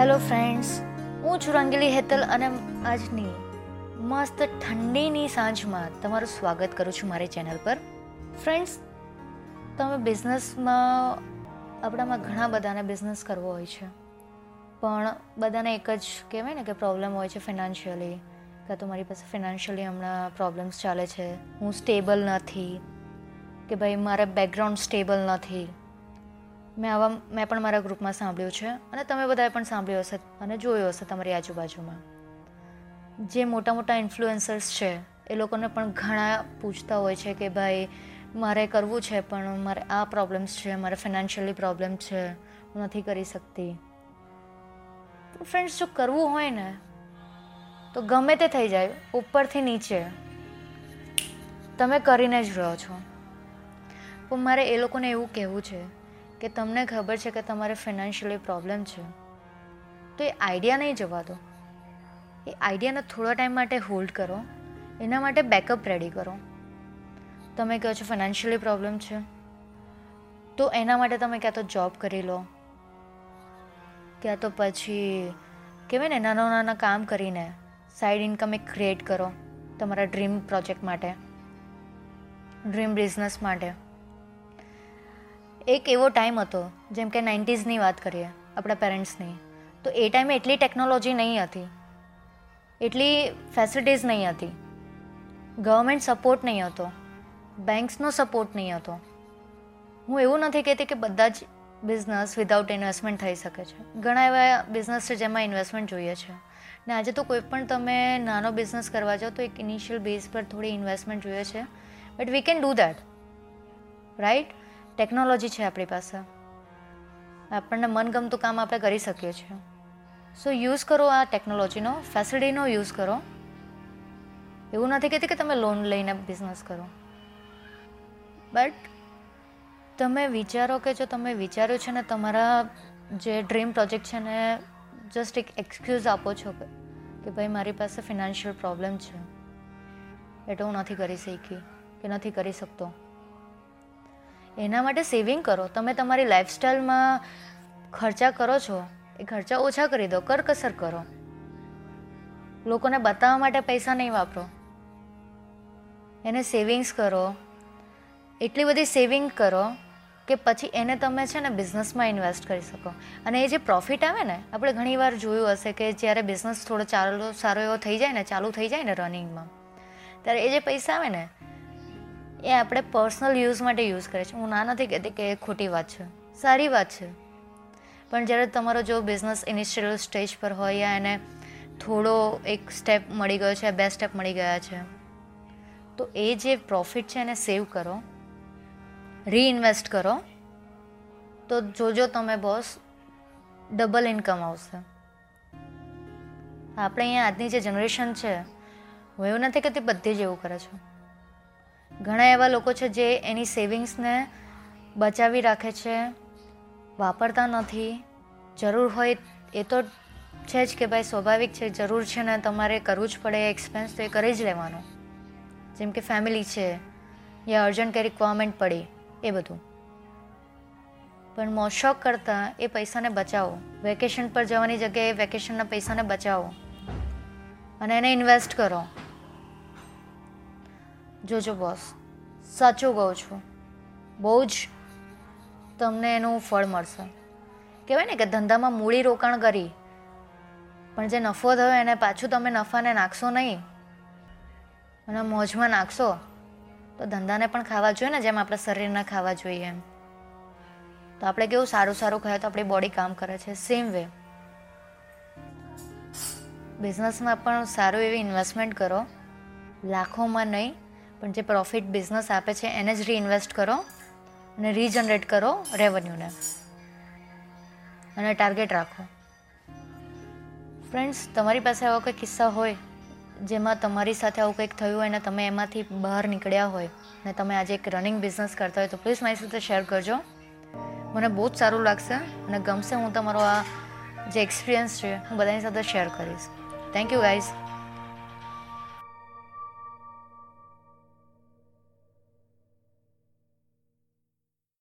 Hello friends, હું છું રંગીલી હેતલ અને આજની મસ્ત ઠંડીની સાંજમાં તમારું સ્વાગત કરું છું મારી ચેનલ પર. ફ્રેન્ડ્સ, તમે બિઝનેસમાં, આપણામાં ઘણા બધાને બિઝનેસ કરવો હોય છે. પણ બધાને એક જ કહેવાય ને કે પ્રોબ્લેમ હોય છે ફિનાન્શિયલી, કાં તો મારી પાસે ફિનાન્શિયલી હમણાં પ્રોબ્લેમ્સ ચાલે છે. હું સ્ટેબલ નથી, કે ભાઈ મારા બેકગ્રાઉન્ડ સ્ટેબલ નથી. મેં આવા મેં પણ મારા ગ્રુપમાં સાંભળ્યું છે અને તમે બધાએ પણ સાંભળ્યું હશે અને જોયું હશે તમારી આજુબાજુમાં. જે મોટા મોટા ઇન્ફ્લુએન્સર્સ છે, એ લોકોને પણ ઘણા પૂછતા હોય છે કે ભાઈ, મારે કરવું છે પણ મારે આ પ્રોબ્લેમ્સ છે, મારે ફિનાન્શિયલી પ્રોબ્લેમ છે, હું નથી કરી શકતી. ફ્રેન્ડ્સ જો કરવું હોય ને, તો ગમે તે થઈ જાય, ઉપરથી નીચે. તમે કરીને જ રહો છો. પણ મારે એ લોકોને એવું કહેવું છે કે તમને ખબર છે કે તમારે ફિનાન્શિયલી પ્રોબ્લેમ છે. તો એ આઈડિયા નહીં જવા દો. એ આઈડિયાને થોડા ટાઈમ માટે હોલ્ડ કરો. એના માટે બેકઅપ રેડી કરો. તમે કહો છો ફિનાન્શિયલી પ્રોબ્લેમ છે. તો એના માટે તમે ક્યાં તો જોબ કરી લો. ક્યાં તો પછી કહેવાય ને, નાના નાના કામ કરીને સાઈડ ઇન્કમ એક ક્રિએટ કરો તમારા ડ્રીમ પ્રોજેક્ટ માટે ડ્રીમ બિઝનેસ માટે. એક એવો ટાઈમ હતો, જેમ કે નાઇન્ટીઝની વાત કરીએ, આપણા પેરેન્ટ્સની તો એ ટાઈમે એટલી ટેકનોલોજી નહીં હતી. એટલી ફેસિલિટીઝ નહીં હતી. ગવર્મેન્ટ સપોર્ટ નહીં હતો. બેન્ક્સનો સપોર્ટ નહીં હતો. હું એવું નથી કહેતી કે બધા જ બિઝનેસ વિધાઉટ ઇન્વેસ્ટમેન્ટ થઈ શકે છે. ઘણા એવા બિઝનેસ છે જેમાં ઇન્વેસ્ટમેન્ટ જોઈએ છે. ને આજે તો કોઈ પણ તમે નાનો બિઝનેસ કરવા જાઓ તો એક ઇનિશિયલ બેઝ પર થોડી ઇન્વેસ્ટમેન્ટ જોઈએ છે. But we can do that right technology છે આપણી પાસે. આપણને મનગમતું કામ આપણે કરી શકીએ છીએ. સો યુઝ કરો આ ટેકનોલોજીનો ફેસિલિટીનો યુઝ કરો. એવું નથી કહેતી કે તમે લોન લઈને બિઝનેસ કરો. બટ તમે વિચારો કે જો તમે વિચાર્યું છે ને તમારા જે ડ્રીમ પ્રોજેક્ટ છે ને જસ્ટ એક એક્સક્યુઝ આપો છો કે ભાઈ મારી પાસે ફિનાન્શિયલ પ્રોબ્લેમ છે. એટલે હું નથી કરી શકી, કે નથી કરી શકતો. એના માટે સેવિંગ કરો. તમે તમારી લાઈફસ્ટાઈલમાં ખર્ચા કરો છો, એ ખર્ચા ઓછા કરી દો, કરકસર કરો. લોકોને બતાવવા માટે પૈસા નહીં વાપરો. એને સેવિંગ્સ કરો. એટલી બધી સેવિંગ કરો કે પછી એને તમે છે ને બિઝનેસમાં ઇન્વેસ્ટ કરી શકો. અને એ જે પ્રોફિટ આવે ને, આપણે ઘણીવાર જોયું હશે કે જ્યારે બિઝનેસ થોડો ચાલો, સારો એવો થઈ જાય ને, ચાલુ થઈ જાય ને રનિંગમાં ત્યારે એ જે પૈસા આવે ને એ આપણે પર્સનલ યુઝ માટે યુઝ કરે છે. હું ના નથી કહેતી કે એ ખોટી વાત છે. સારી વાત છે. પણ જ્યારે તમારો જો બિઝનેસ ઇનિશિયલ સ્ટેજ પર હોય યા એને થોડો એક સ્ટેપ મળી ગયો છે, બે સ્ટેપ મળી ગયા છે, તો એ જે પ્રોફિટ છે એને સેવ કરો રીઇન્વેસ્ટ કરો, તો જોજો તમે બોસ ડબલ ઇન્કમ આવશે. આપણે અહીંયા આજની જે જનરેશન છે, હું એવું નથી કહેતી બધી જ એવું કરે છે. ઘણા એવા લોકો છે જે એની સેવિંગ્સને બચાવી રાખે છે, વાપરતા નથી. જરૂર હોય એ તો છે જ કે ભાઈ સ્વાભાવિક છે, જરૂર છે ને તમારે કરવું જ પડે એક્સપેન્સ તો એ કરી જ લેવાનો. જેમ કે ફેમિલી છે, યા અર્જન્ટ કંઈ રિક્વાયરમેન્ટ પડી, એ બધું. પણ મોશોક કરતાં એ પૈસાને બચાવો. વેકેશન પર જવાની જગ્યાએ વેકેશનના પૈસાને બચાવો. અને એને ઇન્વેસ્ટ કરો. જોજો બોસ સાચું કહું છું. બહુ જ તમને એનું ફળ મળશે. કહેવાય ને કે ધંધામાં મૂડી રોકાણ કરી, પણ જે નફો થયો એને પાછું તમે નફાને નાખશો નહીં. અને મોજમાં નાખશો, તો ધંધાને પણ ખાવા જોઈએ ને, જેમ આપણા શરીરને ખાવા જોઈએ એમ. તો આપણે કેવું સારું સારું ખાય તો આપણી બોડી કામ કરે છે સેમ વે બિઝનેસમાં પણ સારું એવી ઇન્વેસ્ટમેન્ટ કરો. લાખોમાં નહીં પણ જે પ્રોફિટ બિઝનેસ આપે છે, એને જ રીઇન્વેસ્ટ કરો અને રીજનરેટ કરો રેવન્યુને અને ટાર્ગેટ રાખો. ફ્રેન્ડ્સ તમારી પાસે આવા કોઈ કિસ્સા હોય, જેમાં તમારી સાથે આવું કંઈક થયું હોય અને તમે એમાંથી બહાર નીકળ્યા હોય અને તમે આજે એક રનિંગ બિઝનેસ કરતા હોય, તો પ્લીઝ મારી સાથે શેર કરજો. મને બહુ જ સારું લાગશે અને ગમશે હું તમારો આ જે એક્સપિરિયન્સ છે, હું બધાની સાથે શેર કરીશ. Thank you guys